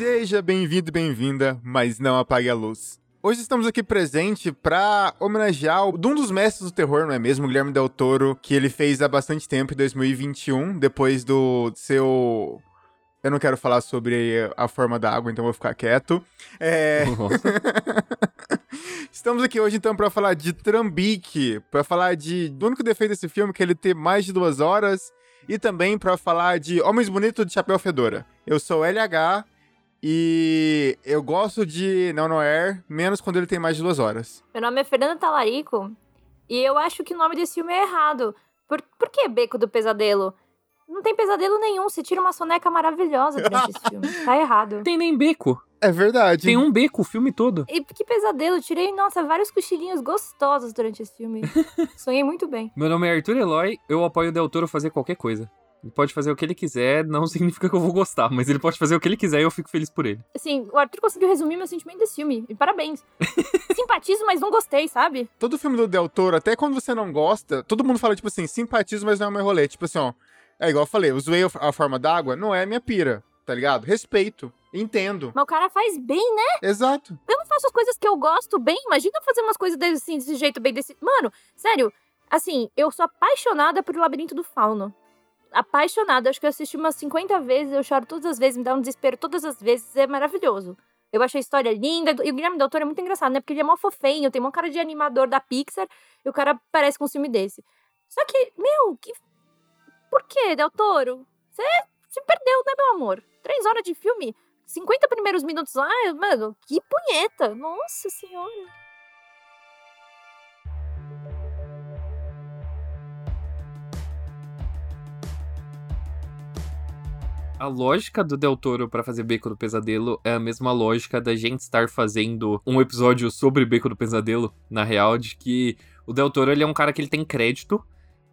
Seja bem-vindo e bem-vinda, mas não apague a luz. Hoje estamos aqui presente para homenagear um dos mestres do terror, não é mesmo? Guilherme Del Toro, que ele fez há bastante tempo, em 2021, depois do seu eu não quero falar sobre a forma da água, então vou ficar quieto. É... Estamos aqui hoje, então, para falar de Trambique, para falar de do único defeito desse filme, que ele tem mais de duas horas, e também para falar de Homens Bonitos de Chapéu Fedora. Eu sou LH e eu gosto de Não Noir, menos quando ele tem mais de duas horas. Meu nome é Fernanda Talarico e eu acho que o nome desse filme é errado. Por, por que Beco do Pesadelo? Não tem pesadelo nenhum, você tira uma soneca maravilhosa durante esse filme. Tá errado. Tem nem beco. É verdade. Tem um beco o filme todo. E que pesadelo, tirei, nossa, vários cochilinhos gostosos durante esse filme. Sonhei muito bem. Meu nome é Arthur Eloy, eu apoio o Del Toro fazer qualquer coisa. Ele pode fazer o que ele quiser, não significa que eu vou gostar, mas ele pode fazer o que ele quiser e eu fico feliz por ele. Assim, o Arthur conseguiu resumir meu sentimento desse filme. E parabéns. Simpatizo, mas não gostei, sabe? Todo filme do Del Toro, até quando você não gosta, todo mundo fala, tipo assim, simpatizo, mas não é meu rolê. Tipo assim, ó, é igual eu falei, eu zoei a forma d'água, não é minha pira, tá ligado? Respeito, entendo. Mas o cara faz bem, né? Exato. Eu não faço as coisas que eu gosto bem, imagina fazer umas coisas desse, assim, desse jeito bem desse... Mano, sério, assim, eu sou apaixonada por O Labirinto do Fauno. Apaixonada, acho que eu assisti umas 50 vezes, eu choro todas as vezes, me dá um desespero todas as vezes, é maravilhoso. Eu achei a história linda, e o Guilherme Del é muito engraçado, né? Porque ele é mó fofenho, tem uma cara de animador da Pixar, e o cara parece com um filme desse. Só que, meu, que por quê, Del Toro? Você se perdeu, né, meu amor? Três horas de filme, 50 primeiros minutos lá, mano, que punheta! Nossa senhora! A lógica do Del Toro para fazer Beco do Pesadelo é a mesma lógica da gente estar fazendo um episódio sobre Beco do Pesadelo, na real, de que o Del Toro ele é um cara que ele tem crédito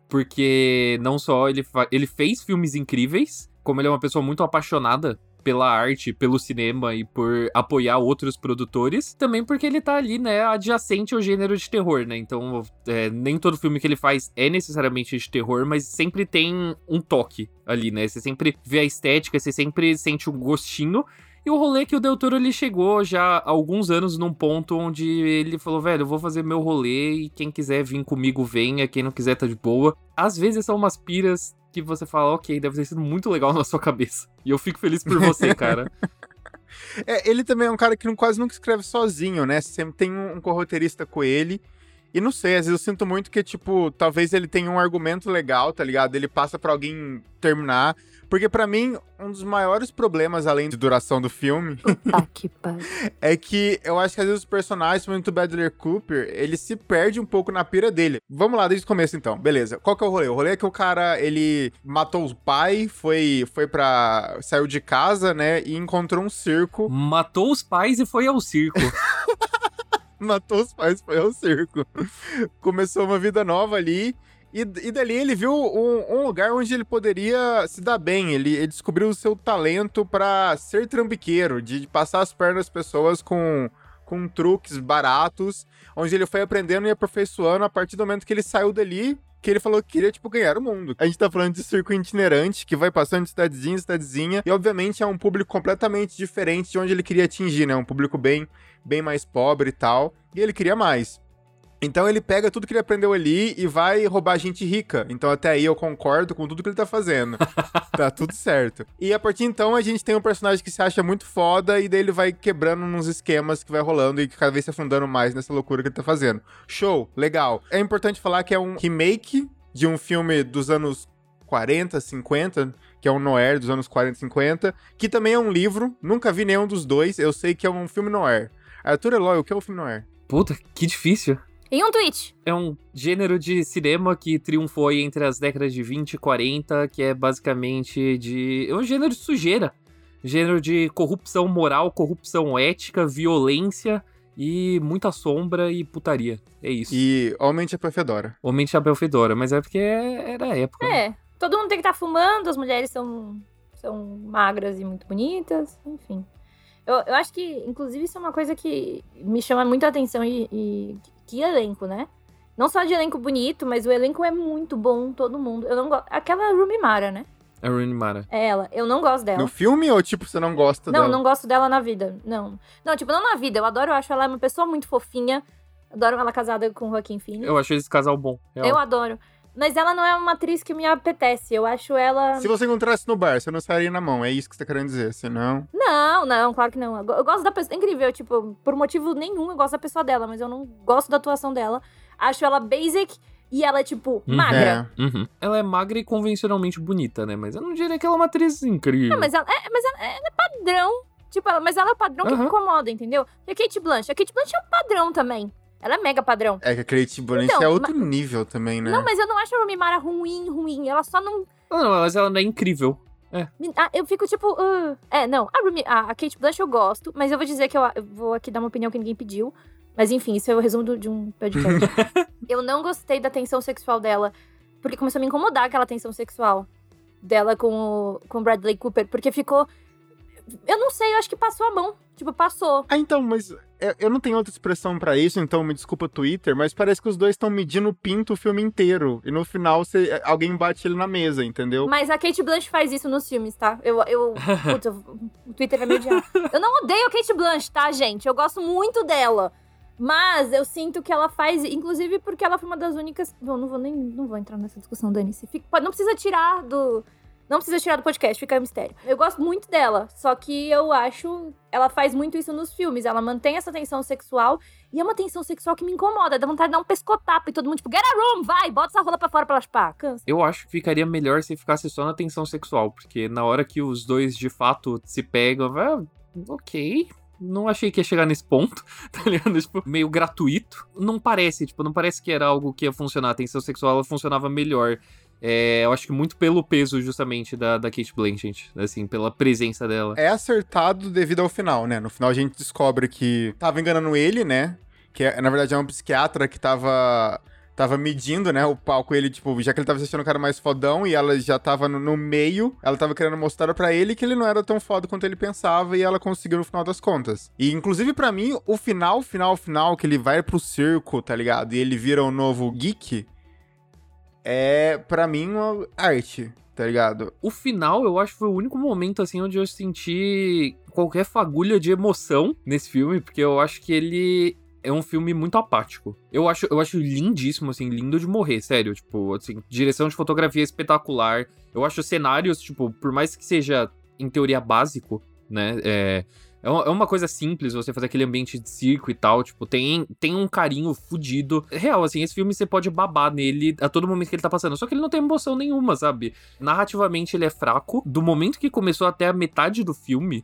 porque não só ele, ele fez filmes incríveis, como ele é uma pessoa muito apaixonada pela arte, pelo cinema e por apoiar outros produtores, também porque ele tá ali, né, adjacente ao gênero de terror, né? Então, é, nem todo filme que ele faz é necessariamente de terror, mas sempre tem um toque ali, né? Você sempre vê a estética, você sempre sente um gostinho. E o rolê que o Del Toro ele chegou já há alguns anos num ponto onde ele falou, velho, eu vou fazer meu rolê e quem quiser vir comigo venha, quem não quiser tá de boa. Às vezes são umas piras que você fala, ok, deve ter sido muito legal na sua cabeça. E eu fico feliz por você, cara. é, ele também é um cara que quase nunca escreve sozinho, né? Sempre tem um, um corroteirista com ele. E não sei, às vezes eu sinto muito que, tipo, talvez ele tenha um argumento legal, tá ligado? Ele passa pra alguém terminar. Porque para mim, um dos maiores problemas, além de duração do filme, que é que eu acho que às vezes os personagens, principalmente o Bradley Cooper, ele se perde um pouco na pira dele. Vamos lá, desde o começo então. Beleza. Qual que é o rolê? O rolê é que o cara, ele matou o pai, foi, foi pra... saiu de casa, né, e encontrou um circo. Matou os pais e foi ao circo. matou os pais, foi ao circo. Começou uma vida nova ali. E, e dali ele viu um, um, lugar onde ele poderia se dar bem. Ele, ele descobriu o seu talento para ser trambiqueiro, de, de passar as pernas das pessoas com, com truques baratos, onde ele foi aprendendo e aperfeiçoando a partir do momento que ele saiu dali, que ele falou que queria, tipo, ganhar o mundo. A gente tá falando de circo itinerante, que vai passando de cidadezinha em cidadezinha, e obviamente é um público completamente diferente de onde ele queria atingir, né? Um público bem, bem mais pobre e tal, e ele queria mais. Então ele pega tudo que ele aprendeu ali e vai roubar gente rica. Então até aí eu concordo com tudo que ele tá fazendo. tá tudo certo. E a partir de então a gente tem um personagem que se acha muito foda e daí ele vai quebrando nos esquemas que vai rolando e cada vez se afundando mais nessa loucura que ele tá fazendo. Show, legal. É importante falar que é um remake de um filme dos anos 40, 50, que é um noir dos anos 40 e 50, que também é um livro. Nunca vi nenhum dos dois. Eu sei que é um filme noir. Arthur Eloy, o que é o filme noir? Puta, que difícil. Em um tweet. É um gênero de cinema que triunfou entre as décadas de 20 e 40, que é basicamente de. É um gênero de sujeira. Gênero de corrupção moral, corrupção ética, violência e muita sombra e putaria. É isso. E Homem de Chapéu Fedora. Homem de Chapéu Fedora, mas é porque era a época. Né? É, né? todo mundo tem que estar tá fumando, as mulheres são, são magras e muito bonitas, enfim. Eu, eu acho que, inclusive, isso é uma coisa que me chama muito a atenção e, e que elenco, né? Não só de elenco bonito, mas o elenco é muito bom, todo mundo. Eu não gosto. Aquela Rumi Mara, né? A Rooney Mara. É ela. Eu não gosto dela. No filme ou, tipo, você não gosta não, dela? não gosto dela na vida. Não. Não, tipo, não na vida. Eu adoro, eu acho ela uma pessoa muito fofinha. Adoro ela casada com o Joaquim Phoenix. Eu acho esse casal bom. real. Eu adoro. Mas ela não é uma atriz que me apetece. Eu acho ela. Se você encontrasse no bar, você não sairia na mão. É isso que você tá querendo dizer. Senão. Não, não, claro que não. Eu go- eu gosto da pessoa. é Incrível, tipo, por motivo nenhum eu gosto da pessoa dela, mas eu não gosto da atuação dela. Acho ela basic e ela é, tipo, Uhum. magra. É. Uhum. Ela é magra e convencionalmente bonita, né? Mas eu não diria que ela é uma atriz incrível. É, mas ela é, mas ela, ela é padrão. Tipo, ela, mas ela é o padrão que me incomoda, entendeu? E a Kate Blanchett? A Kate Blanchett é um padrão também. Ela é mega padrão. É que a Kate Blanchett Então, é outro nível também, né? Não, mas eu não acho a Rumi Mara ruim, ruim. Ela só não. Não, não, mas ela não é incrível. me- ah, eu fico tipo. "Ah". É, não. A, Rumi, a, a Kate Blanchett eu gosto, mas eu vou dizer que eu, eu vou aqui dar uma opinião que ninguém pediu. Mas enfim, isso é o resumo do- de um podcast. eu não gostei da tensão sexual dela, porque começou a me incomodar aquela tensão sexual dela com o com o Bradley Cooper, porque ficou. Eu não sei, eu acho que passou a mão. Tipo, passou. Ah, então, mas eu- eu não tenho outra expressão pra isso, então me desculpa Twitter, mas parece que os dois estão medindo o pinto o filme inteiro. E no final você, alguém bate ele na mesa, entendeu? Mas a Kate Blanchett faz isso nos filmes, tá? Eu. eu putz, eu- o Twitter vai me odiar. Eu não odeio a Kate Blanchett, tá, gente? Eu gosto muito dela. Mas eu sinto que ela faz, inclusive porque ela foi uma das únicas. Bom, não vou nem. Não vou entrar nessa discussão, Dani. Não precisa tirar do. Não precisa tirar do podcast, fica o mistério. Eu gosto muito dela, só que eu acho. Ela faz muito isso nos filmes. Ela mantém essa tensão sexual. E é uma tensão sexual que me incomoda. Dá vontade de dar um pescotapo e todo mundo, tipo, get a room, vai, bota essa rola pra fora pra ela chupar. Cansa. Eu acho que ficaria melhor se ficasse só na tensão sexual, porque na hora que os dois de fato se pegam, vai, ok. Não achei que ia chegar nesse ponto, tá ligado? Tipo, meio gratuito. Não parece, tipo, não parece que era algo que ia funcionar. A tensão sexual ela funcionava melhor. É, eu acho que muito pelo peso, justamente, da, da Kate Blanchett, assim, pela presença dela. É acertado devido ao final, né? No final a gente descobre que tava enganando ele, né? Que é- na verdade é um psiquiatra que tava tava medindo, né, o palco ele, tipo, já que ele tava se achando o cara mais fodão e ela já tava no, no meio, ela tava querendo mostrar pra ele que ele não era tão foda quanto ele pensava e ela conseguiu no final das contas. E inclusive pra mim, o final, final, final que ele vai pro circo, tá ligado? E ele vira o novo geek é pra mim uma arte, tá ligado? O final, eu acho que foi o único momento, assim, onde eu senti qualquer fagulha de emoção nesse filme, porque eu acho que ele é um filme muito apático. Eu acho, eu acho lindíssimo, assim, lindo de morrer, sério. Tipo, assim, direção de fotografia espetacular. Eu acho os cenários, tipo, por mais que seja, em teoria, básico, né? É, é uma- é uma coisa simples você fazer aquele ambiente de circo e tal. Tipo, tem, tem um carinho fudido. Real, assim, esse filme você pode babar nele a todo momento que ele tá passando. Só que ele não tem emoção nenhuma, sabe? Narrativamente ele é fraco. Do momento que começou até a metade do filme,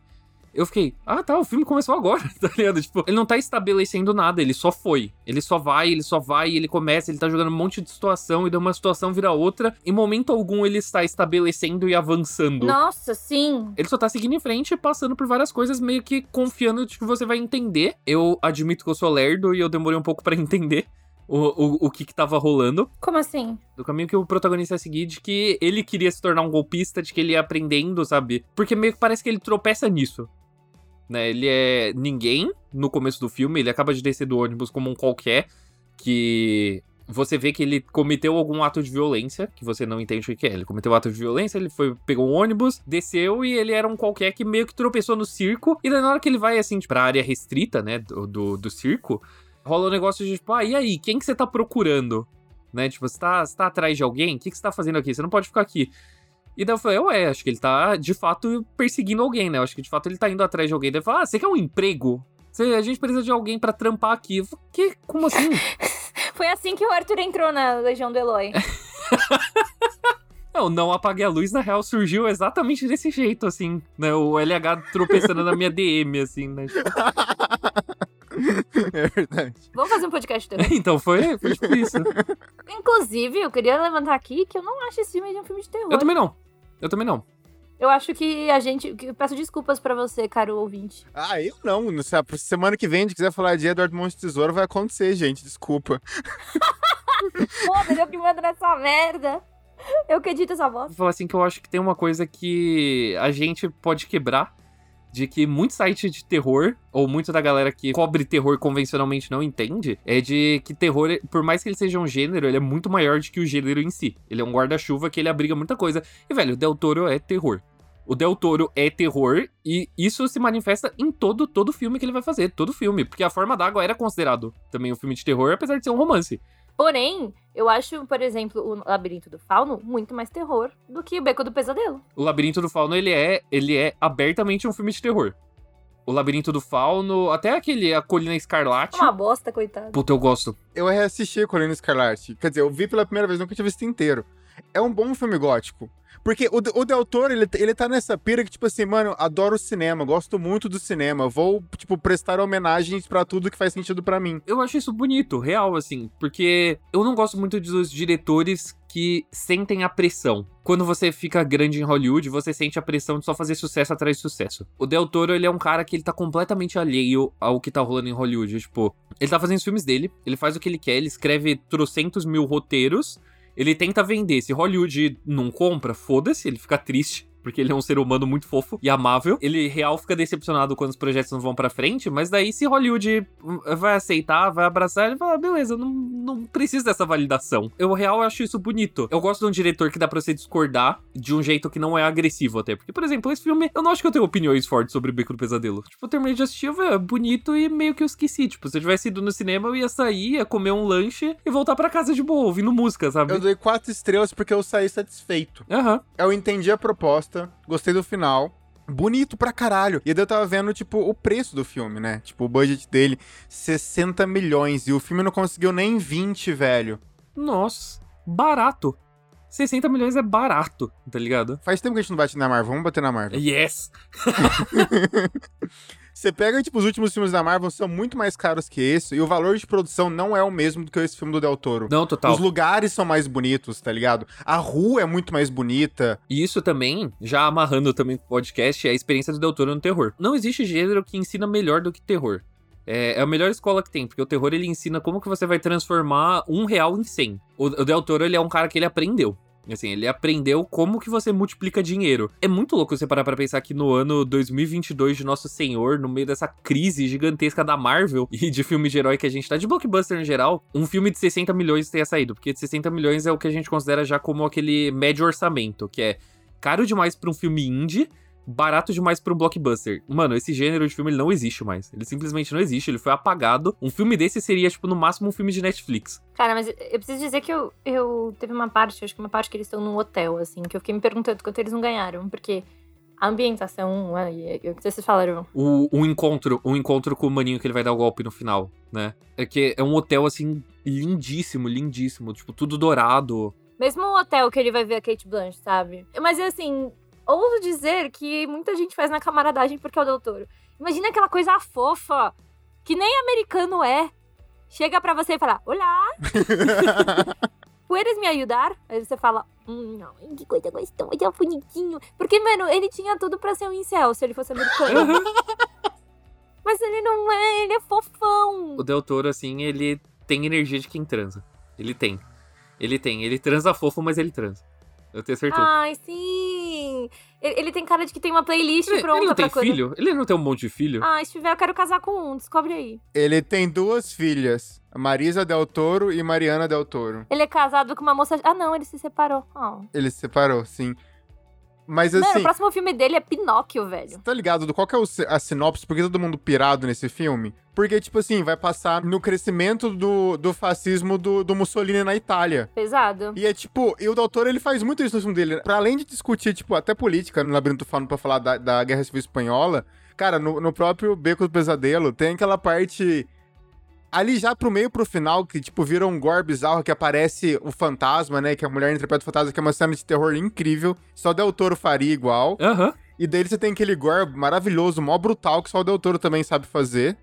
eu fiquei, ah tá, o filme começou agora, tá ligado? Tipo, ele não tá estabelecendo nada, ele só foi. Ele só vai, ele só vai, ele começa, ele tá jogando um monte de situação e de uma situação vira outra. Em momento algum ele está estabelecendo e avançando. Nossa, sim. Ele só tá seguindo em frente, passando por várias coisas, meio que confiando de que você vai entender. Eu admito que eu sou lerdo e eu demorei um pouco pra entender o, o, o que que tava rolando. Como assim? Do caminho que o protagonista ia seguir, de que ele queria se tornar um golpista, de que ele ia aprendendo, sabe? Porque meio que parece que ele tropeça nisso. Né? Ele é ninguém no começo do filme, ele acaba de descer do ônibus como um qualquer, que você vê que ele cometeu algum ato de violência, que você não entende o que é. Ele cometeu um ato de violência, ele foi, pegou um ônibus, desceu e ele era um qualquer que meio que tropeçou no circo. E daí na hora que ele vai, assim, pra área restrita, né, do, do, do circo, rola um negócio de tipo, ah, e aí, quem que você tá procurando? Né, tipo, você tá, você tá atrás de alguém? O que, que você tá fazendo aqui? Você não pode ficar aqui. E daí eu falei, ué, acho que ele tá, de fato, perseguindo alguém, né? Eu acho que, de fato, ele tá indo atrás de alguém. Daí eu falei, ah, você quer um emprego? Você, a gente precisa de alguém pra trampar aqui. Eu falei, que? Como assim? Foi assim que o Arthur entrou na Legião do Eloy. Não, não apaguei a luz, na real, surgiu exatamente desse jeito, assim, né? O LH tropeçando na minha DM, assim, né? é verdade. Vamos fazer um podcast terror. Então foi, foi tipo isso. Inclusive, eu queria levantar aqui que eu não acho esse filme de um filme de terror. Eu também não. Eu também não. Eu acho que a gente. eu peço desculpas pra você, caro ouvinte. Ah, eu não. não sei, pra Semana que vem, a gente quiser falar de Edward Monte Tesouro, vai acontecer, gente. Desculpa. Foda-se, eu que mando nessa merda. Eu que edito essa voz. Vou falar assim que eu acho que tem uma coisa que a gente pode quebrar, de que muito site de terror, ou muito da galera que cobre terror convencionalmente não entende, é de que terror, por mais que ele seja um gênero, ele é muito maior do que o gênero em si. Ele é um guarda-chuva que ele abriga muita coisa. E, velho, o Del Toro é terror. O Del Toro é terror e isso se manifesta em todo todo filme que ele vai fazer, todo filme, porque a Forma d'Água era considerado também um filme de terror, apesar de ser um romance. Porém, eu acho, por exemplo, o Labirinto do Fauno muito mais terror do que o Beco do Pesadelo. O Labirinto do Fauno, ele é, ele é abertamente um filme de terror. O Labirinto do Fauno, até aquele A Colina Escarlate. Uma bosta, coitado. Puta, eu gosto. Eu reassisti a Colina Escarlate. Quer dizer, eu vi pela primeira vez, nunca tinha visto inteiro. É um bom filme gótico. Porque o, o Del Toro, ele, ele tá nessa pira que, tipo assim, mano, adoro o cinema, gosto muito do cinema, vou, tipo, prestar homenagens para tudo que faz sentido para mim. Eu acho isso bonito, real, assim, porque eu não gosto muito dos diretores que sentem a pressão. Quando você fica grande em Hollywood, você sente a pressão de só fazer sucesso atrás de sucesso. O Del Toro, ele é um cara que ele tá completamente alheio ao que tá rolando em Hollywood. Tipo, ele tá fazendo os filmes dele, ele faz o que ele quer, ele escreve trocentos mil roteiros, ele tenta vender. Se Hollywood não compra, foda-se, ele fica triste porque ele é um ser humano muito fofo e amável. Ele real fica decepcionado quando os projetos não vão para frente, mas daí se Hollywood vai aceitar, vai abraçar, ele fala, beleza, não, não preciso dessa validação. Eu real acho isso bonito. Eu gosto de um diretor que dá pra você discordar de um jeito que não é agressivo até. Porque, por exemplo, esse filme, eu não acho que eu tenho opiniões fortes sobre o Beco do Pesadelo. Tipo, eu terminei de assistir, é bonito e meio que eu esqueci. Tipo, se eu tivesse ido no cinema, eu ia sair, ia comer um lanche e voltar para casa de boa, ouvindo música, sabe? Eu dei quatro estrelas porque eu saí satisfeito. Aham. Uhum. Eu entendi a proposta gostei do final. Bonito pra caralho. E daí eu tava vendo, tipo, o preço do filme, né? Tipo, o budget dele, 60 milhões. E o filme não conseguiu nem 20, velho. Nossa, barato. 60 milhões é barato, tá ligado? Faz tempo que a gente não bate na Marvel, vamos bater na Marvel. Yes! Você pega, tipo, os últimos filmes da Marvel são muito mais caros que esse, e o valor de produção não é o mesmo do que esse filme do Del Toro. Não, total. Os lugares são mais bonitos, tá ligado? A rua é muito mais bonita. E isso também, já amarrando também o podcast, é a experiência do Del Toro no terror. Não existe gênero que ensina melhor do que terror. É, é, a melhor escola que tem, porque o terror ele ensina como que você vai transformar um real em 100. O, o Del Toro ele é um cara que ele aprendeu. Assim, ele aprendeu como que você multiplica dinheiro. É muito louco você parar pra pensar que no ano 2022 de Nosso Senhor, no meio dessa crise gigantesca da Marvel e de filme de herói que a gente tá, de blockbuster em geral, um filme de 60 milhões tenha saído. Porque de 60 milhões é o que a gente considera já como aquele médio orçamento, que é caro demais para um filme indie, barato demais para um blockbuster. Mano, esse gênero de filme não existe mais. Ele simplesmente não existe, ele foi apagado. Um filme desse seria, tipo, no máximo um filme de Netflix. Cara, mas eu preciso dizer que eu, eu teve uma parte, acho que uma parte que eles estão num hotel, assim, que eu fiquei me perguntando quanto eles não ganharam, porque a ambientação, o que vocês falaram. O, o encontro, o encontro com o maninho que ele vai dar o golpe no final, né? É que é um hotel, assim, lindíssimo, lindíssimo. Tipo, tudo dourado. Mesmo o hotel que ele vai ver a Kate Blanche, sabe? Mas, assim, ouso dizer que muita gente faz na camaradagem porque é o doutor. Imagina aquela coisa fofa, que nem americano é. Chega para você e fala, olá! Puedes me ajudar? Aí você fala, hum, não, que coisa gostosa, bonitinho. Porque, mano, ele tinha tudo pra ser um incel se ele fosse americano. Mas ele não é, ele é fofão. O Del Toro, assim, ele tem energia de quem transa. Ele tem. Ele tem. Ele transa fofo, mas ele transa. Eu tenho certeza. Ai, sim. Ele, ele tem cara de que tem uma playlist ele, pronta ele não tem pra filho? Coisa. Ele não tem um monte de filho? Ah, se tiver, eu quero casar com um. Descobre aí. Ele tem duas filhas. Marisa Del Toro e Mariana Del Toro. Ele é casado com uma moça... Ah, não, ele se separou. Oh. Ele se separou, sim. Mas Mano, assim. o próximo filme dele é Pinóquio, velho. Tá ligado do qual que é a sinopse? Por que todo mundo pirado nesse filme? Porque, tipo assim, vai passar no crescimento do, do fascismo do, do Mussolini na Itália. Pesado. E é tipo, e o doutor ele faz muito isso no filme dele. Pra além de discutir, tipo, até política no Labirinto Fano pra falar da, da Guerra Civil Espanhola, cara, no, no próprio Beco do Pesadelo tem aquela parte ali já pro meio pro final, que tipo, vira um gore bizarro que aparece o fantasma, né? Que a mulher interpreta o fantasma, que é uma cena de terror incrível. Só Del Toro faria igual. Aham. Uhum. E daí você tem aquele gore maravilhoso, mó brutal, que só o Del Toro também sabe fazer.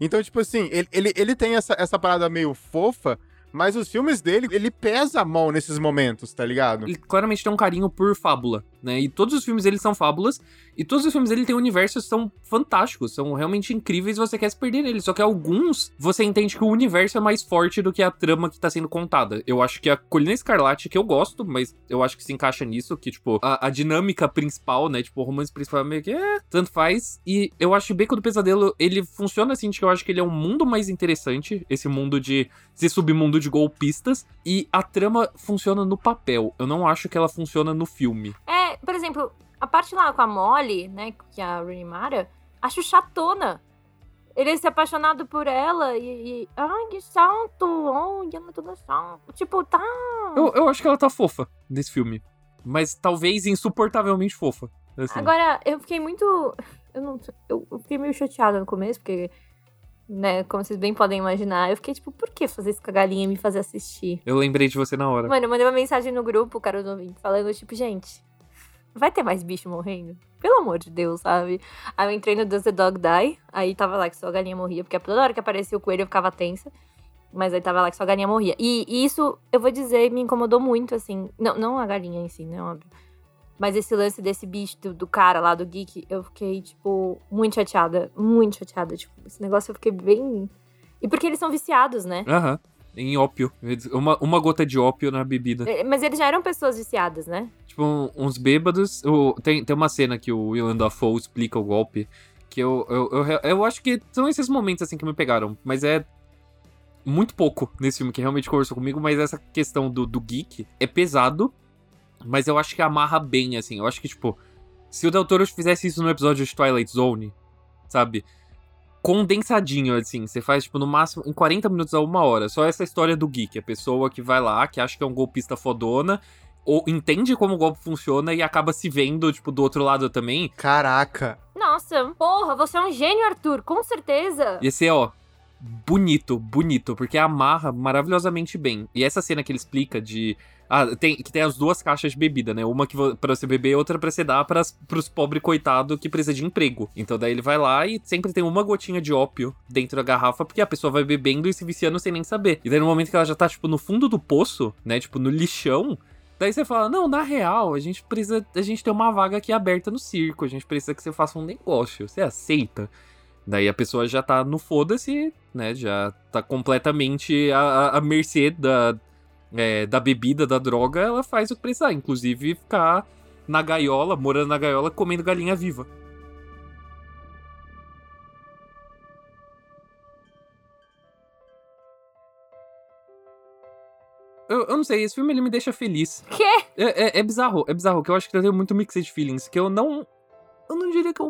Então, tipo assim, ele, ele, ele tem essa, essa parada meio fofa, mas os filmes dele, ele pesa a mão nesses momentos, tá ligado? Ele claramente tem um carinho por fábula. Né? E todos os filmes eles são fábulas, e todos os filmes dele têm universos são fantásticos, são realmente incríveis, você quer se perder neles. Só que alguns você entende que o universo é mais forte do que a trama que tá sendo contada. Eu acho que a Colina Escarlate, que eu gosto, mas eu acho que se encaixa nisso, que, tipo, a, a dinâmica principal, né? Tipo, o romance principal é meio que é, tanto faz. E eu acho que Beco do Pesadelo, ele funciona assim, que eu acho que ele é um mundo mais interessante, esse mundo de. esse submundo de golpistas, e a trama funciona no papel. Eu não acho que ela funciona no filme. É, por exemplo, a parte lá com a Molly, né, que é a Rooney Mara, acho chatona. Ele é se apaixonado por ela e, e. Ai, que salto! Ai, ela é toda salto. Tipo, tá. Eu, eu acho que ela tá fofa nesse filme. Mas talvez insuportavelmente fofa. assim. Agora, eu fiquei muito. Eu, não, eu eu fiquei meio chateada no começo, porque. Né, como vocês bem podem imaginar, eu fiquei tipo, por que fazer isso com a galinha e me fazer assistir? Eu lembrei de você na hora. Mano, eu mandei uma mensagem no grupo, cara, do falando, tipo, gente, vai ter mais bicho morrendo? Pelo amor de Deus, sabe? Aí eu entrei no Does the Dog Die, aí tava lá que só a galinha morria, porque toda hora que aparecia o coelho eu ficava tensa. Mas aí tava lá que só a galinha morria. E, e isso, eu vou dizer, me incomodou muito, assim. Não, não a galinha em si, né, óbvio. Mas esse lance desse bicho, do, do cara lá, do geek, eu fiquei, tipo, muito chateada. Muito chateada. Tipo, esse negócio eu fiquei bem. E porque eles são viciados, né? Aham. Em ópio. Uma, uma gota de ópio na bebida. É, Mas eles já eram pessoas viciadas, né? Tipo, uns bêbados. o- tem, tem uma cena que o Willem Dafoe explica o golpe. Que eu, eu, eu, eu acho que são esses momentos assim que me pegaram. Mas é muito pouco nesse filme que realmente conversou comigo. Mas essa questão do, do geek é pesado. Mas eu acho que amarra bem, assim. Eu acho que, tipo, se o Del Toro fizesse isso no episódio de Twilight Zone, sabe? Condensadinho, assim. Você faz, tipo, no máximo em 40 minutos a uma hora. Só essa história do geek. A pessoa que vai lá, que acha que é um golpista fodona ou entende como o golpe funciona e acaba se vendo, tipo, do outro lado também. Caraca. Nossa, porra, você é um gênio, Arthur, com certeza. Ia ser, ó, bonito, bonito, porque amarra maravilhosamente bem. E essa cena que ele explica de. Ah, tem, que tem as duas caixas de bebida, né? Uma que pra você beber, outra pra você dar pras, pros pobres coitados que precisa de emprego. Então daí ele vai lá e sempre tem uma gotinha de ópio dentro da garrafa, porque a pessoa vai bebendo e se viciando sem nem saber. E daí no momento que ela já tá, tipo, no fundo do poço, né? Tipo, no lixão. Daí você fala, não, na real, a gente precisa. A gente tem uma vaga aqui aberta no circo. A gente precisa que você faça um negócio. Você aceita? Daí a pessoa já tá no foda-se, né? Já tá completamente à, à- mercê da, é, da bebida, da droga. Ela faz o que precisar. Inclusive ficar na gaiola, morando na gaiola, comendo galinha viva. Eu, eu não sei, esse filme ele me deixa feliz. Quê? É, é- é bizarro, é bizarro, que eu acho que eu tenho muito mixed feelings, que eu não. Eu não diria que é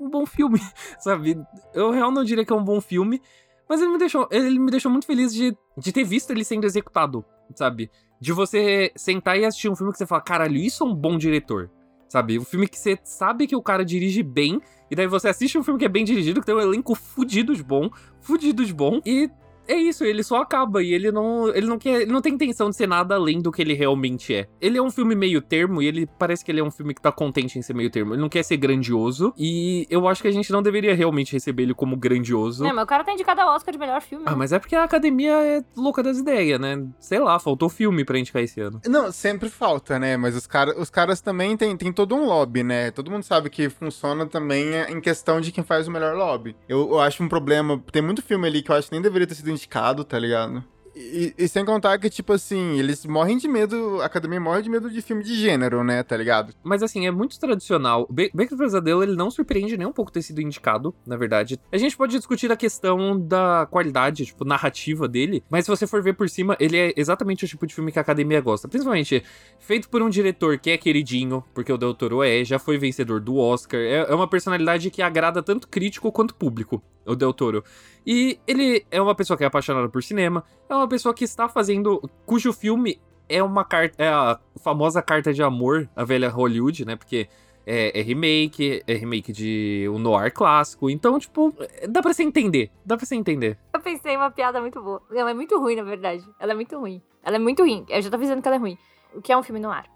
um, bom filme, sabe? Eu real não diria que é um bom filme, mas ele me deixou, ele me deixou muito feliz de, de ter visto ele sendo executado, sabe? De você sentar e assistir um filme que você fala, caralho, isso é um bom diretor. Sabe? Um filme que você sabe que o cara dirige bem, e daí você assiste um filme que é bem dirigido, que tem um elenco fudido de bom, fudido de bom, e é isso, ele só acaba e ele não, ele não quer, ele não tem intenção de ser nada além do que ele realmente é. Ele é um filme meio termo e ele parece que ele é um filme que tá contente em ser meio termo. Ele não quer ser grandioso e eu acho que a gente não deveria realmente receber ele como grandioso. É, mas o cara tá indicado ao Oscar de melhor filme. Ah, mas é porque a academia é louca das ideias, né? Sei lá, faltou filme pra indicar esse ano. Não, sempre falta, né? Mas os, cara, os caras também têm tem todo um lobby, né? Todo mundo sabe que funciona também em questão de quem faz o melhor lobby. Eu, eu acho um problema. Tem muito filme ali que eu acho que nem deveria ter sido indicado, tá ligado? E, e sem contar que, tipo assim, eles morrem de medo, a academia morre de medo de filme de gênero, né? Tá ligado? Mas assim, é muito tradicional. Be Beco do Pesadelo, ele não surpreende nem um pouco ter sido indicado, na verdade. A gente pode discutir a questão da qualidade, tipo, narrativa dele, mas se você for ver por cima, ele é exatamente o tipo de filme que a academia gosta. Principalmente feito por um diretor que é queridinho, porque o Del Toro é, já foi vencedor do Oscar. É, é uma personalidade que agrada tanto crítico quanto público, o Del Toro. E ele é uma pessoa que é apaixonada por cinema, é uma pessoa que está fazendo. cujo filme é uma carta. É a famosa carta de amor à velha Hollywood, né? Porque é, é remake, é remake de um noir clássico. Então, tipo, dá pra você entender. Dá pra você entender. Eu pensei em uma piada muito boa. Não, é muito ruim, na verdade. Ela é muito ruim. Ela é muito ruim. Eu já tô avisando que ela é ruim. O que é um filme no ar? É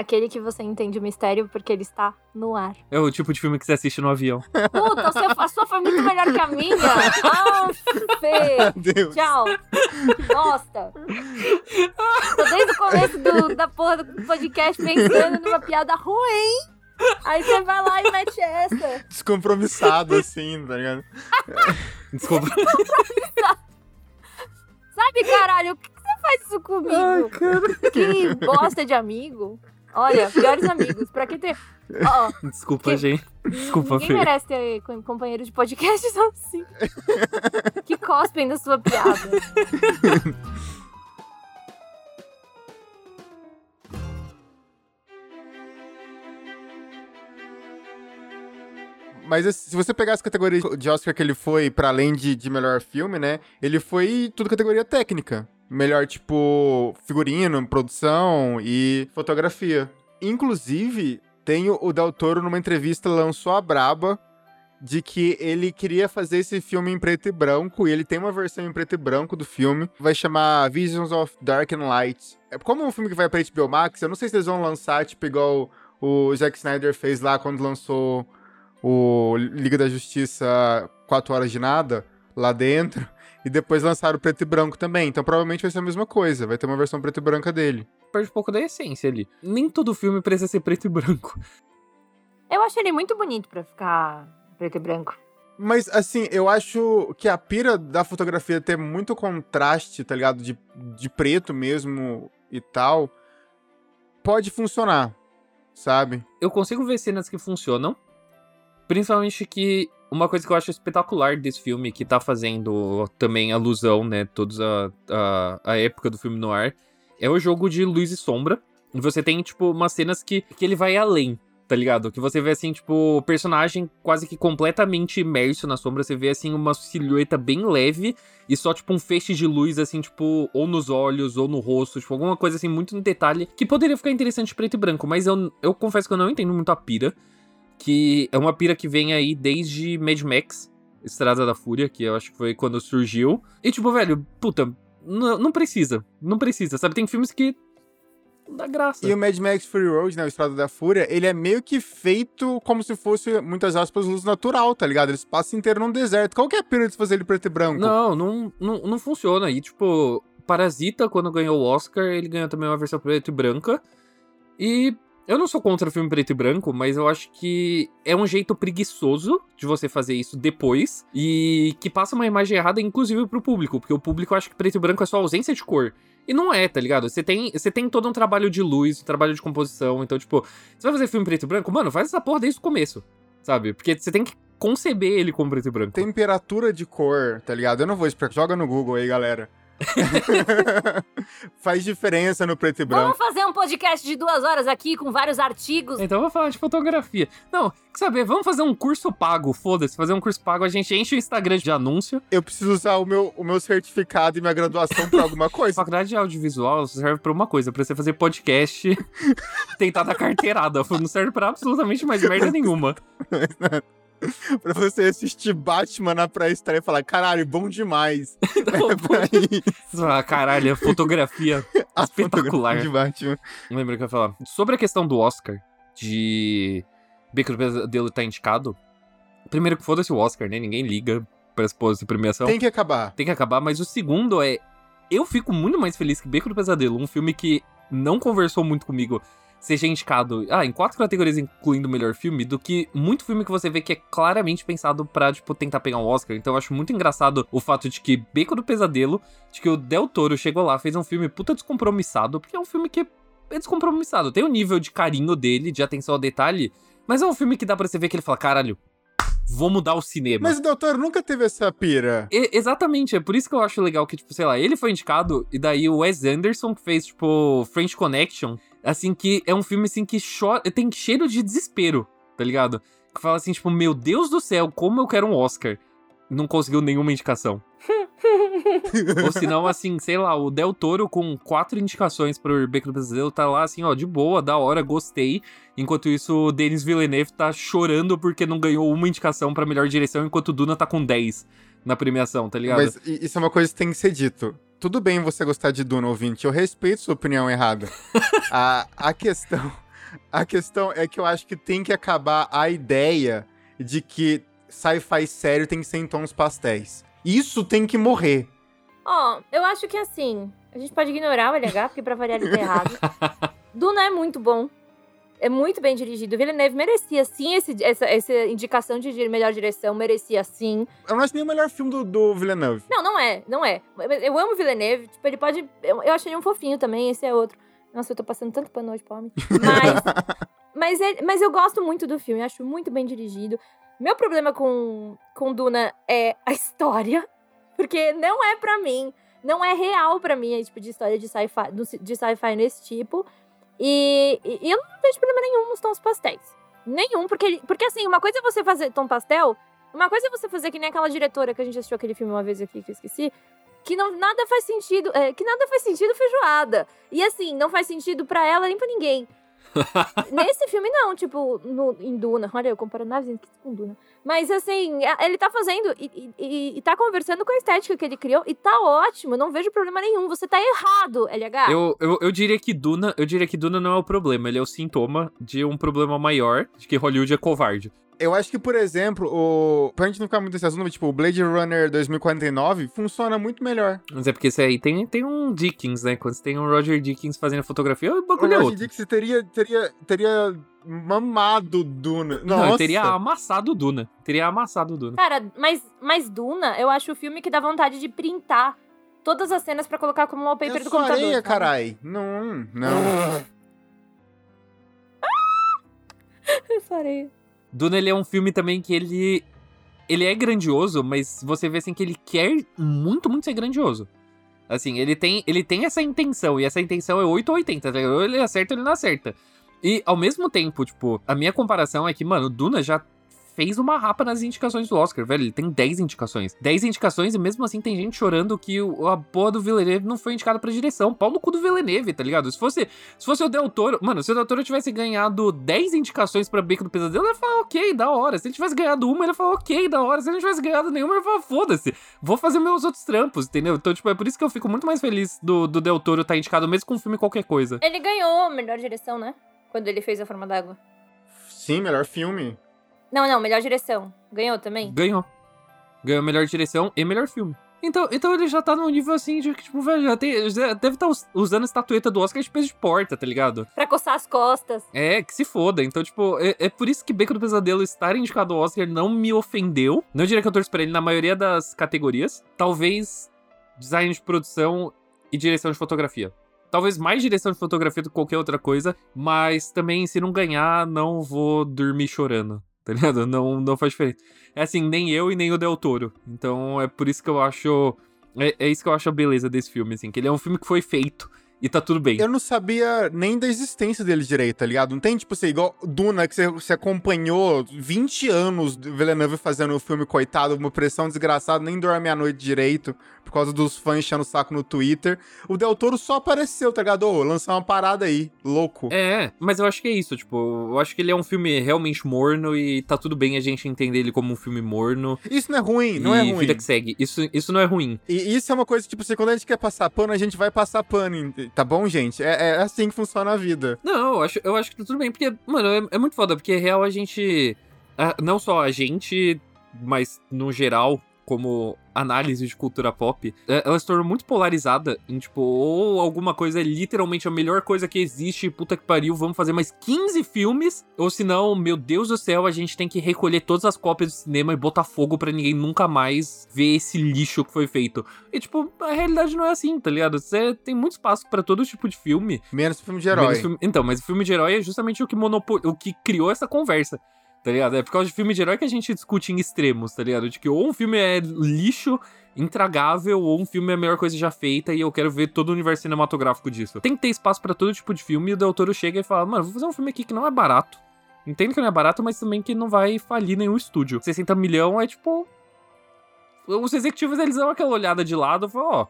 aquele que você entende o mistério porque ele está no ar. É o tipo de filme que você assiste no avião. Puta, seu- a sua foi muito melhor que a minha. Ah, Fê. Deus. Tchau. Bosta. Tô desde o começo do- da porra do podcast pensando numa piada ruim. Aí você vai lá e mete essa. Descompromissado, assim, tá ligado? Desculpa. Sabe, caralho, por que que você faz isso comigo? Que bosta de amigo. Olha, piores amigos. Pra que ter. Ó, Desculpa, Que- gente. Desculpa, ninguém Fê. merece ter com- companheiros de podcast assim. que cospem da sua piada. Mas assim, se você pegar as categorias de Oscar que ele foi, pra além de, de melhor filme, né? Ele foi tudo categoria técnica. Melhor, tipo, figurino, produção e fotografia. Inclusive, tem o Del Toro numa entrevista lançou a braba de que ele queria fazer esse filme em preto e branco, e ele tem uma versão em preto e branco do filme, vai chamar Visions of Dark and Light. É como é um filme que vai pra HBO Max, eu não sei se eles vão lançar, tipo, igual o Zack Snyder fez lá quando lançou o Liga da Justiça 4 Horas de Nada lá dentro. E depois lançaram o preto e branco também. Então provavelmente vai ser a mesma coisa. Vai ter uma versão preto e branca dele. Perde um pouco da essência ali. Nem todo filme precisa ser preto e branco. Eu acho ele muito bonito pra ficar preto e branco. Mas, assim, eu acho que a pira da fotografia ter muito contraste, tá ligado? De, de preto mesmo e tal, pode funcionar, sabe? Eu consigo ver cenas que funcionam. Principalmente que uma coisa que eu acho espetacular desse filme, que tá fazendo também alusão, né, toda a, a, a época do filme no ar, é o jogo de luz e sombra. E você tem, tipo, umas cenas que, que ele vai além, tá ligado? Que você vê, assim, tipo, o personagem quase que completamente imerso na sombra. Você vê, assim, uma silhueta bem leve e só, tipo, um feixe de luz, assim, tipo, ou nos olhos ou no rosto, tipo, alguma coisa, assim, muito no detalhe, que poderia ficar interessante preto e branco. Mas eu, eu confesso que eu não entendo muito a pira que é uma pira que vem aí desde Mad Max, Estrada da Fúria, que eu acho que foi quando surgiu. E tipo, velho, puta, não precisa, não precisa, sabe? Tem filmes que não dá graça. E o Mad Max Fury Road, né, o Estrada da Fúria, ele é meio que feito como se fosse, muitas aspas, luz natural, tá ligado? Ele passa inteiro num deserto. Qual que é a pira de fazer ele preto e branco? Não, não, não, não funciona. E tipo, Parasita, quando ganhou o Oscar, ele ganhou também uma versão preto e branca. E eu não sou contra filme preto e branco, mas eu acho que é um jeito preguiçoso de você fazer isso depois e que passa uma imagem errada, inclusive pro público, porque o público acha que preto e branco é só ausência de cor. E não é, tá ligado? Você tem, você tem todo um trabalho de luz, um trabalho de composição. Então, tipo, você vai fazer filme preto e branco? Mano, faz essa porra desde o começo, sabe? Porque você tem que conceber ele como preto e branco. Temperatura de cor, tá ligado? Eu não vou explicar. Joga no Google aí, galera. Faz diferença no preto e branco. Vamos fazer um podcast de duas horas aqui com vários artigos. Então eu vou falar de fotografia. Não, quer saber? Vamos fazer um curso pago, foda-se. Fazer um curso pago, a gente enche o Instagram de anúncio. Eu preciso usar o meu, o meu certificado e minha graduação pra alguma coisa. Faculdade de audiovisual serve pra uma coisa, pra você fazer podcast, tentar dar carteirada. Não serve pra absolutamente mais merda nenhuma. pra você assistir Batman na pré-estreia e falar, caralho, bom demais. Não, É pra isso. Ah, caralho, a fotografia A espetacular. fotografia de Batman. Não lembro o que eu ia falar. Sobre a questão do Oscar, de Beco do Pesadelo tá indicado. Primeiro que foda-se o Oscar, né? Ninguém liga pra essa premiação. Tem que acabar. tem que acabar, mas o segundo é. Eu fico muito mais feliz que Beco do Pesadelo, um filme que não conversou muito comigo, seja indicado ah, em quatro categorias, incluindo o melhor filme, do que muito filme que você vê que é claramente pensado pra, tipo, tentar pegar um Oscar. Então eu acho muito engraçado o fato de que Beco do Pesadelo, de que o Del Toro chegou lá, fez um filme puta descompromissado, porque é um filme que é descompromissado. Tem um nível de carinho dele, de atenção ao detalhe, mas é um filme que dá pra você ver que ele fala, caralho, vou mudar o cinema. Mas o Doutor nunca teve essa pira. E- exatamente, é por isso que eu acho legal que, tipo, sei lá, ele foi indicado, e daí o Wes Anderson, que fez, tipo, French Connection, assim, que é um filme, assim, que chora, tem cheiro de desespero, tá ligado? Que fala assim, tipo, meu Deus do céu, como eu quero um Oscar. Não conseguiu nenhuma indicação. Ou senão, assim, sei lá, o Del Toro com quatro indicações pro Beco do Pesadelo tá lá, assim, ó, de boa, da hora, gostei. Enquanto isso, o Denis Villeneuve tá chorando porque não ganhou uma indicação pra melhor direção, enquanto o Duna tá com 10 na premiação, tá ligado? Mas isso é uma coisa que tem que ser dito. Tudo bem você gostar de Duna, ouvinte. Eu respeito sua opinião errada. a, a questão A questão é que eu acho que tem que acabar a ideia de que sci-fi sério tem que ser em tons pastéis. Isso tem que morrer. Ó, eu acho que assim, a gente pode ignorar o LH, porque pra variar ele tá errado. Duna é muito bom. É muito bem dirigido. O Villeneuve merecia sim esse, essa, essa indicação de melhor direção, merecia sim. Eu não acho nem o melhor filme do, do Villeneuve. Não, não é, não é. Eu amo o Villeneuve, tipo, ele pode. Eu, eu achei ele um fofinho também, esse é outro. Nossa, eu tô passando tanto pano hoje pra homem. Mas, mas, ele, mas eu gosto muito do filme, acho muito bem dirigido. Meu problema com, com Duna é a história, porque não é para mim, não é real para mim, esse tipo de história de sci-fi de sci nesse tipo. E, e, eu não vejo problema nenhum nos tons pastéis. Nenhum, porque, porque assim, uma coisa é você fazer tom pastel, uma coisa é você fazer que nem aquela diretora que a gente assistiu aquele filme uma vez aqui que eu esqueci, que não, nada faz sentido, é, que nada faz sentido feijoada. E assim, não faz sentido para ela nem para ninguém. Nesse filme, não, tipo, no, em Duna. Olha, eu comparando naves com Duna. Mas assim, ele tá fazendo e, e, e, tá conversando com a estética que ele criou e tá ótimo, não vejo problema nenhum. Você tá errado, LH. Eu, eu, eu diria que Duna, eu diria que Duna não é o problema, ele é o sintoma de um problema maior, de que Hollywood é covarde. Eu acho que, por exemplo, o. Pra gente não ficar muito nesse assunto, tipo, o Blade Runner 2049 funciona muito melhor. Mas é porque isso aí tem, tem um Dickens, né? Quando você tem um Roger Dickens fazendo fotografia, o bagulho o é Roger outro. Dickens teria, teria, teria mamado Duna. Não, Nossa. eu teria amassado Duna. Teria amassado Duna. Cara, mas, mas Duna, eu acho o filme que dá vontade de printar todas as cenas pra colocar como wallpaper é do computador. areia, sabe? carai. Não, não. Essa areia. Duna, ele é um filme também que ele... Ele é grandioso, mas você vê assim que ele quer muito, muito ser grandioso. Assim, ele tem, ele tem essa intenção, e essa intenção é 8 ou 80, tá ligado? Ou ele acerta ou ele não acerta. E ao mesmo tempo, tipo, a minha comparação é que, mano, Duna já fez uma rapa nas indicações do Oscar, velho. Ele tem 10 indicações. 10 indicações e mesmo assim tem gente chorando que o, a porra do Villeneuve não foi indicado pra direção. Pau no cu do Villeneuve, tá ligado? Se fosse, se fosse o Del Toro... Mano, se o Del Toro tivesse ganhado 10 indicações pra Beco do Pesadelo, ele ia falar, ok, da hora. Se ele tivesse ganhado uma, ele ia falar, ok, da hora. Se ele não tivesse ganhado nenhuma, ele ia falar, foda-se. Vou fazer meus outros trampos, entendeu? Então, tipo, é por isso que eu fico muito mais feliz do, do Del Toro estar tá indicado mesmo com um filme qualquer coisa. Ele ganhou melhor direção, né? Quando ele fez A Forma d'Água. Sim, melhor filme. Não, não, melhor direção. Ganhou também? Ganhou. Ganhou melhor direção e melhor filme. Então, então ele já tá num nível assim de que, tipo, velho, já tem, já deve estar tá usando a estatueta do Oscar de peso de porta, tá ligado? Pra coçar as costas. É, que se foda. Então, tipo, é, é por isso que Beco do Pesadelo estar indicado ao Oscar não me ofendeu. Não diria que eu torço pra ele na maioria das categorias. Talvez design de produção e direção de fotografia. Talvez mais direção de fotografia do que qualquer outra coisa, mas também, se não ganhar, não vou dormir chorando tá ligado? Não, não faz diferença. É assim, nem eu e nem o Del Toro. Então é por isso que eu acho. É, é isso que eu acho a beleza desse filme, assim. Que ele é um filme que foi feito e tá tudo bem. Eu não sabia nem da existência dele direito, tá ligado? Não tem, tipo assim, igual Duna, que você, você acompanhou 20 anos do Villeneuve fazendo o filme, coitado, uma pressão desgraçada, nem dorme à noite direito, por causa dos fãs enchendo o saco no Twitter. O Del Toro só apareceu, tá ligado? Ô, lançar uma parada aí, louco. É, mas eu acho que é isso, tipo, eu acho que ele é um filme realmente morno e tá tudo bem a gente entender ele como um filme morno. Isso não é ruim, não é ruim. vida que segue. Isso, isso não é ruim. E isso é uma coisa, tipo assim, quando a gente quer passar pano, a gente vai passar pano, tá bom, gente? É, é assim que funciona a vida. Não, eu acho, eu acho que tá tudo bem, porque, mano, é, é muito foda, porque real a gente. não só a gente, mas no geral, como análise de cultura pop, é, ela se tornou muito polarizada em, tipo, ou alguma coisa é literalmente a melhor coisa que existe, puta que pariu, vamos fazer mais 15 filmes, ou senão, meu Deus do céu, a gente tem que recolher todas as cópias do cinema e botar fogo para ninguém nunca mais ver esse lixo que foi feito. E, tipo, a realidade não é assim, tá ligado? Você tem muito espaço para todo tipo de filme. Menos filme de herói. Filme... Então, mas o filme de herói é justamente o que, monopol... o que criou essa conversa tá ligado? É por causa de filme de herói que a gente discute em extremos, tá ligado? De que ou um filme é lixo, intragável, ou um filme é a melhor coisa já feita e eu quero ver todo o universo cinematográfico disso. Tem que ter espaço para todo tipo de filme e o Del Toro chega e fala, mano, vou fazer um filme aqui que não é barato. Entendo que não é barato, mas também que não vai falir nenhum estúdio. 60 milhões é tipo... Os executivos, eles dão aquela olhada de lado e falam, ó...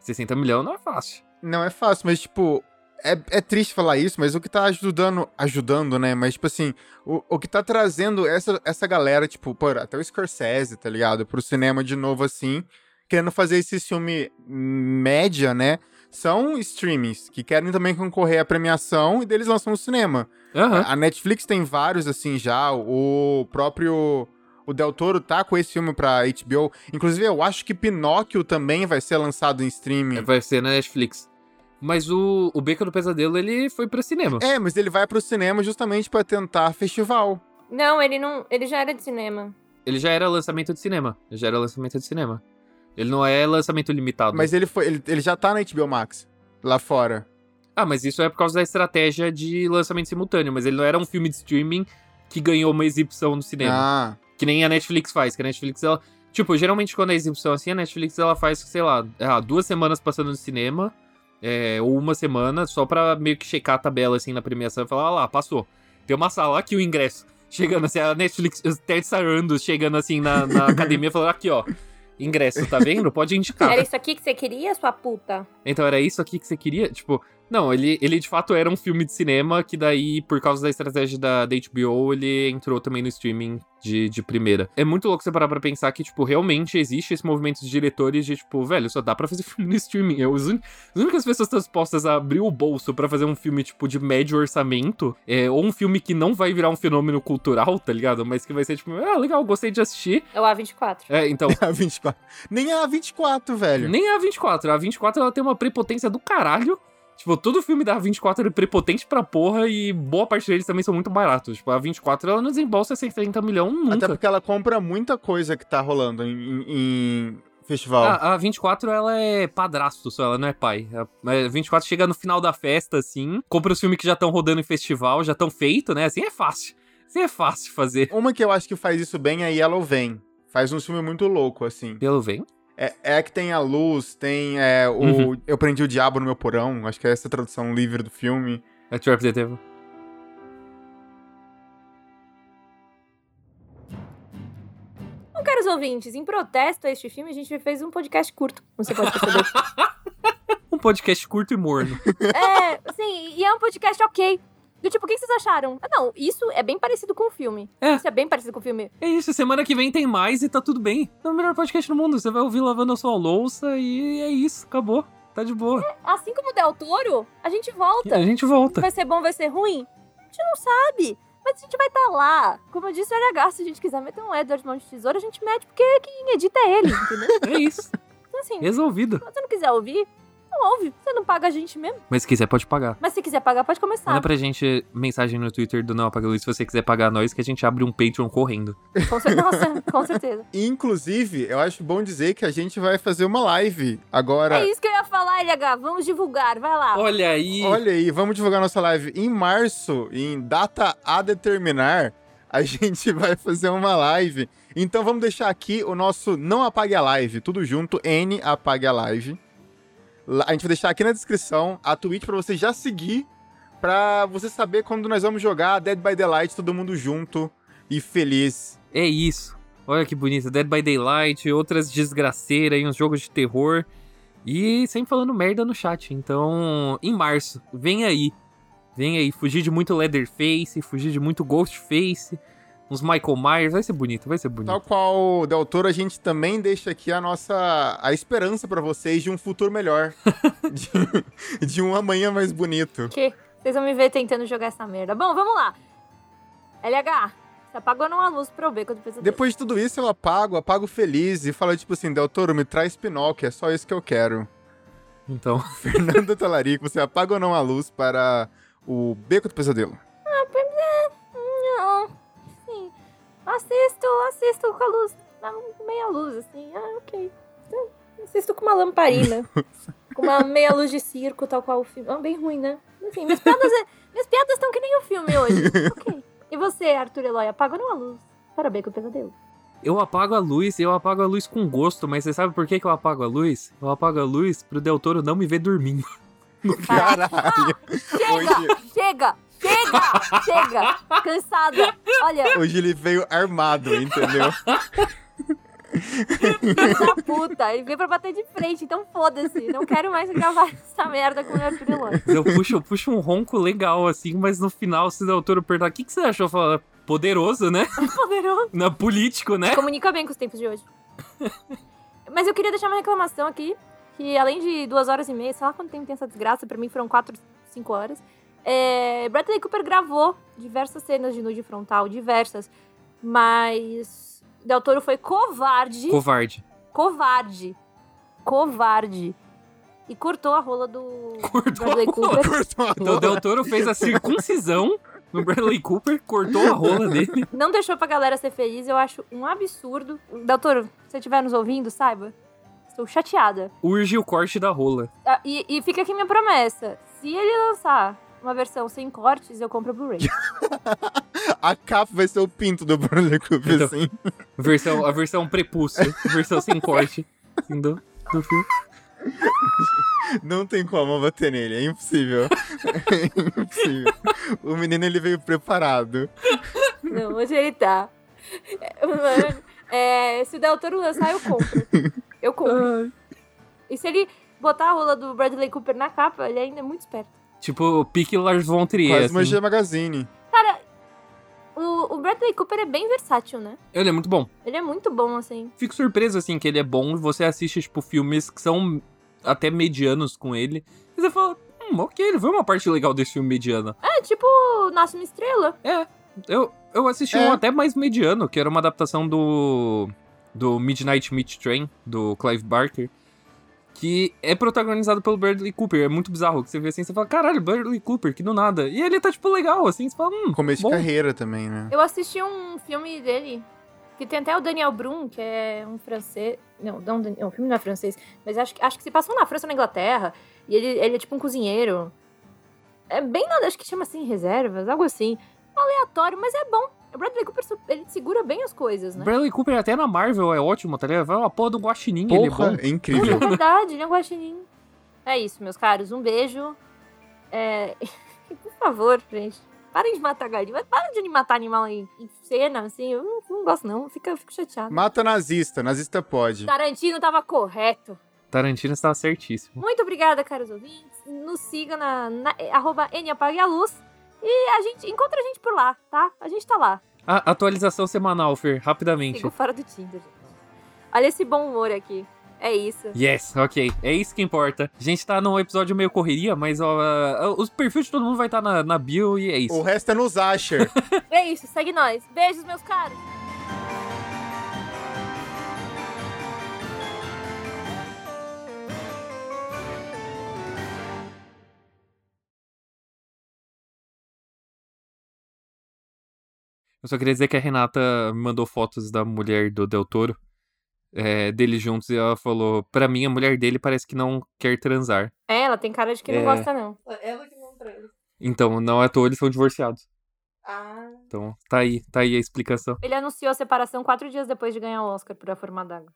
60 milhões não é fácil. Não é fácil, mas tipo, é, é triste falar isso, mas o que tá ajudando, ajudando, né? Mas, tipo assim, o, o que tá trazendo essa, essa galera, tipo, pô, até o Scorsese, tá ligado? Pro cinema de novo, assim, querendo fazer esse filme média, né? são streamings que querem também concorrer à premiação e deles lançam no cinema. Aham. A Netflix tem vários, assim, já. O próprio. O Del Toro tá com esse filme pra HBO. Inclusive, eu acho que Pinóquio também vai ser lançado em streaming. Vai ser na Netflix. Mas o, o Beco do Pesadelo, ele foi pra cinema. É, mas ele vai pro cinema justamente pra tentar festival. Não, ele não. Ele já era de cinema. Ele já era lançamento de cinema. Já era lançamento de cinema. Ele não é lançamento limitado. Mas ele foi. Ele, ele já tá na HBO Max. Lá fora. Ah, mas isso é por causa da estratégia de lançamento simultâneo. Mas ele não era um filme de streaming que ganhou uma exibição no cinema. Ah. Que nem a Netflix faz. Que a Netflix, ela. Tipo, geralmente quando é exibição assim, a Netflix ela faz, sei lá, ah, duas semanas passando no cinema. É, ou uma semana, só pra meio que checar a tabela assim na premiação e falar, ah lá, passou. Tem uma sala aqui o ingresso. Chegando assim, a Netflix, os Ted Sarandos chegando assim na, na academia falando, aqui ó, ingresso, tá vendo? Pode indicar. Era isso aqui que você queria, sua puta? Então era isso aqui que você queria? Tipo, não, ele, ele de fato era um filme de cinema que daí, por causa da estratégia da, da HBO, ele entrou também no streaming de, de primeira. É muito louco você parar pra pensar que, tipo, realmente existe esse movimento de diretores de, tipo, velho, só dá pra fazer filme no streaming. É, os un... As únicas pessoas que estão dispostas a abrir o bolso pra fazer um filme, tipo, de médio orçamento, é, ou um filme que não vai virar um fenômeno cultural, tá ligado? Mas que vai ser, tipo, ah, legal, gostei de assistir. É o A24. É, então... A 24. Nem a 24, velho. Nem a 24. A 24 ela tem uma prepotência do caralho. Tipo, todo filme da 24 é prepotente pra porra e boa parte deles também são muito baratos. Tipo, a 24 ela não desembolsa 60 milhões Até nunca. porque ela compra muita coisa que tá rolando em, em- festival. A, a 24 ela é padrasto só, ela não é pai. A, a 24 chega no final da festa, assim, compra os filmes que já estão rodando em festival, já estão feitos, né? Assim é fácil. Assim é fácil fazer. Uma que eu acho que faz isso bem é Yellow Vem. Faz um filme muito louco, assim. Pelo vem. É, é que tem a luz, tem é, o Uhum. Eu Prendi o Diabo no Meu Porão. Acho que é essa a tradução livre do filme. É Trap the Devil. Bom, caros ouvintes, em protesto a este filme, a gente fez um podcast curto. Você pode perceber. Um podcast curto e morno. é, assim, e é um podcast ok. Do tipo, o que vocês acharam? Ah, não, isso é bem parecido com o filme. É. Isso é bem parecido com o filme. É isso, semana que vem tem mais e tá tudo bem. É o melhor podcast do mundo. Você vai ouvir lavando a sua louça e é isso, acabou. Tá de boa. Assim como o Del Toro, a gente volta. A gente volta. Vai ser bom, vai ser ruim? A gente não sabe. Mas a gente vai estar lá. Como eu disse, o se a gente quiser meter um Edward Mão de Tesoura, a gente mete, porque quem edita é ele, entendeu? É isso. Então, assim, Resolvido. se você não quiser ouvir, não ouve. Você não paga a gente mesmo. Mas se quiser, pode pagar. Mas se quiser pagar, pode começar. Manda pra gente mensagem no Twitter do Não Apaga a Luz se você quiser pagar nós, que a gente abre um Patreon correndo. Com cer- Nossa, com certeza. Inclusive, eu acho bom dizer que a gente vai fazer uma live agora. É isso que eu ia falar, LH. Vamos divulgar, vai lá. Olha aí! Olha aí, vamos divulgar nossa live. Em março, em data a determinar, a gente vai fazer uma live. Então vamos deixar aqui o nosso Não Apague a Live, tudo junto, N Apague a Live. A gente vai deixar aqui na descrição a Twitch pra você já seguir, pra você saber quando nós vamos jogar Dead by Daylight, todo mundo junto e feliz. É isso. Olha que bonito. Dead by Daylight, outras desgraceiras aí, uns jogos de terror. E sempre falando merda no chat. Então, em março, vem aí. Vem aí. Fugir de muito Leatherface, fugir de muito Ghostface. Uns Michael Myers. Vai ser bonito, vai ser bonito. Tal qual o Del Toro, a gente também deixa aqui a nossa a esperança pra vocês de um futuro melhor. de, de um amanhã mais bonito. Que vocês vão me ver tentando jogar essa merda. Bom, vamos lá. LH, você apagou não a luz pra eu ver quando precisa Depois de tudo isso, eu apago, apago feliz e falo tipo assim, Del Toro, me traz Pinóquio, é só isso que eu quero. Então, Fernando Talarico, você apaga ou não a luz para o Beco do Pesadelo? Assisto, assisto com a luz, meia luz, assim. Ah, ok. Então, Assisto com uma lamparina. com uma meia luz de circo, tal qual o filme. Ah, bem ruim, né? Enfim, minhas piadas, é- minhas piadas estão que nem o filme hoje. ok. E você, Arthur Eloy, apaga ou não a luz? Para o Beco do Pesadelo. eu apago a luz eu apago a luz com gosto, mas você sabe por que, que eu apago a luz? Eu apago a luz pro Del Toro não me ver dormindo. Caralho! Chega! Hoje, Chega! Chega! Chega! Cansada! Olha, hoje ele veio armado, entendeu? filho da puta, ele veio pra bater de frente, então foda-se. Não quero mais gravar essa merda com o Arthur Eloy. Eu puxo, eu puxo um ronco legal, assim, mas no final, se o Del Toro perguntar, o que, que você achou? Eu falo, poderoso, né? Poderoso. Na político, né? Comunica bem com os tempos de hoje. Mas eu queria deixar uma reclamação aqui. que além de duas horas e meia, sei lá quanto tempo tem essa desgraça, pra mim foram quatro, cinco horas. É, Bradley Cooper gravou diversas cenas de nude frontal, diversas. Mas Del Toro foi covarde. Covarde. covarde. Covarde. E cortou a rola do Cortou Bradley. Cooper. Cortou Então o. Del Toro fez a circuncisão no Bradley Cooper, cortou a rola dele. Não deixou pra galera ser feliz, eu acho um absurdo. Del Toro, se você estiver nos ouvindo, saiba. Estou chateada. Urge o corte da rola. Ah, E, e fica aqui minha promessa. Se ele lançar uma versão sem cortes, eu compro o Blu-ray. A capa vai ser o pinto do Bradley Cooper, Então- assim. Versão, a versão prepúcio. Versão sem corte. Assim, do, do filme. Não tem como bater nele, é impossível. é impossível. O menino, ele veio preparado. Não, hoje ele tá. É, Mano, é, se o Del Toro lançar, eu compro. Eu compro. E se ele botar a rola do Bradley Cooper na capa, ele ainda é muito esperto. Tipo, pique Lars von Trier. Quase uma assim. G Magazine. O, o Bradley Cooper é bem versátil, né? Ele é muito bom. Ele é muito bom, assim. Fico surpreso, assim, que ele é bom e você assiste, tipo, filmes que são até medianos com ele. E você fala, hum, ok, ele foi uma parte legal desse filme mediano. É tipo Nasce uma Estrela. É, eu, eu assisti É. um até mais mediano, que era uma adaptação do, do Midnight Meat Train, do Clive Barker, que é protagonizado pelo Bradley Cooper. É muito bizarro, que você vê assim, você fala, caralho, Bradley Cooper, que do nada. E ele tá, tipo, legal, assim, você fala, hum, Começo bom. de carreira também, né? Eu assisti um filme dele, que tem até o Daniel Brun, que é um francês. Não, não, não, o filme não é francês, mas acho, que- acho que se passou na França ou na Inglaterra. E ele, ele é tipo um cozinheiro. É bem nada, acho que chama assim, reservas, algo assim. Aleatório, mas é bom. O Bradley Cooper, ele segura bem as coisas, né? Bradley Cooper até na Marvel é ótimo, tá ligado? Vai uma porra do Guaxinim, ele é Porra, bom. é É incrível. verdade, ele é um guaxinim. É isso, meus caros. Um beijo. É... Por favor, gente. Parem de matar galinha. Para de matar animal em, cena, assim. Eu não, não gosto, não. Fica, eu fico chateado. Mata nazista, nazista pode. Tarantino tava correto. Tarantino estava certíssimo. Muito obrigada, caros ouvintes. Nos siga na, na é, arroba N Apague a Luz. E a gente encontra a gente por lá, tá? A gente tá lá. A atualização semanal, Fer, rapidamente. Sigo fora do Tinder, gente. Olha esse bom humor aqui. É isso. Yes, ok. É isso que importa. A gente tá num episódio meio correria, mas ó, uh, os perfis de todo mundo vai estar na, na bio e é isso. O resto é nos Asher. É isso, segue nós. Beijos, meus caros. Eu só queria dizer que a Renata mandou fotos da mulher do Del Toro, é, deles juntos, e ela falou: Pra mim, a mulher dele parece que não quer transar. É, ela tem cara de que É. não gosta, não. Ela que não traz. Então, não é à toa, eles são divorciados. Ah. Então, tá aí, tá aí a explicação. Ele anunciou a separação quatro dias depois de ganhar o Oscar por A Forma d'Água.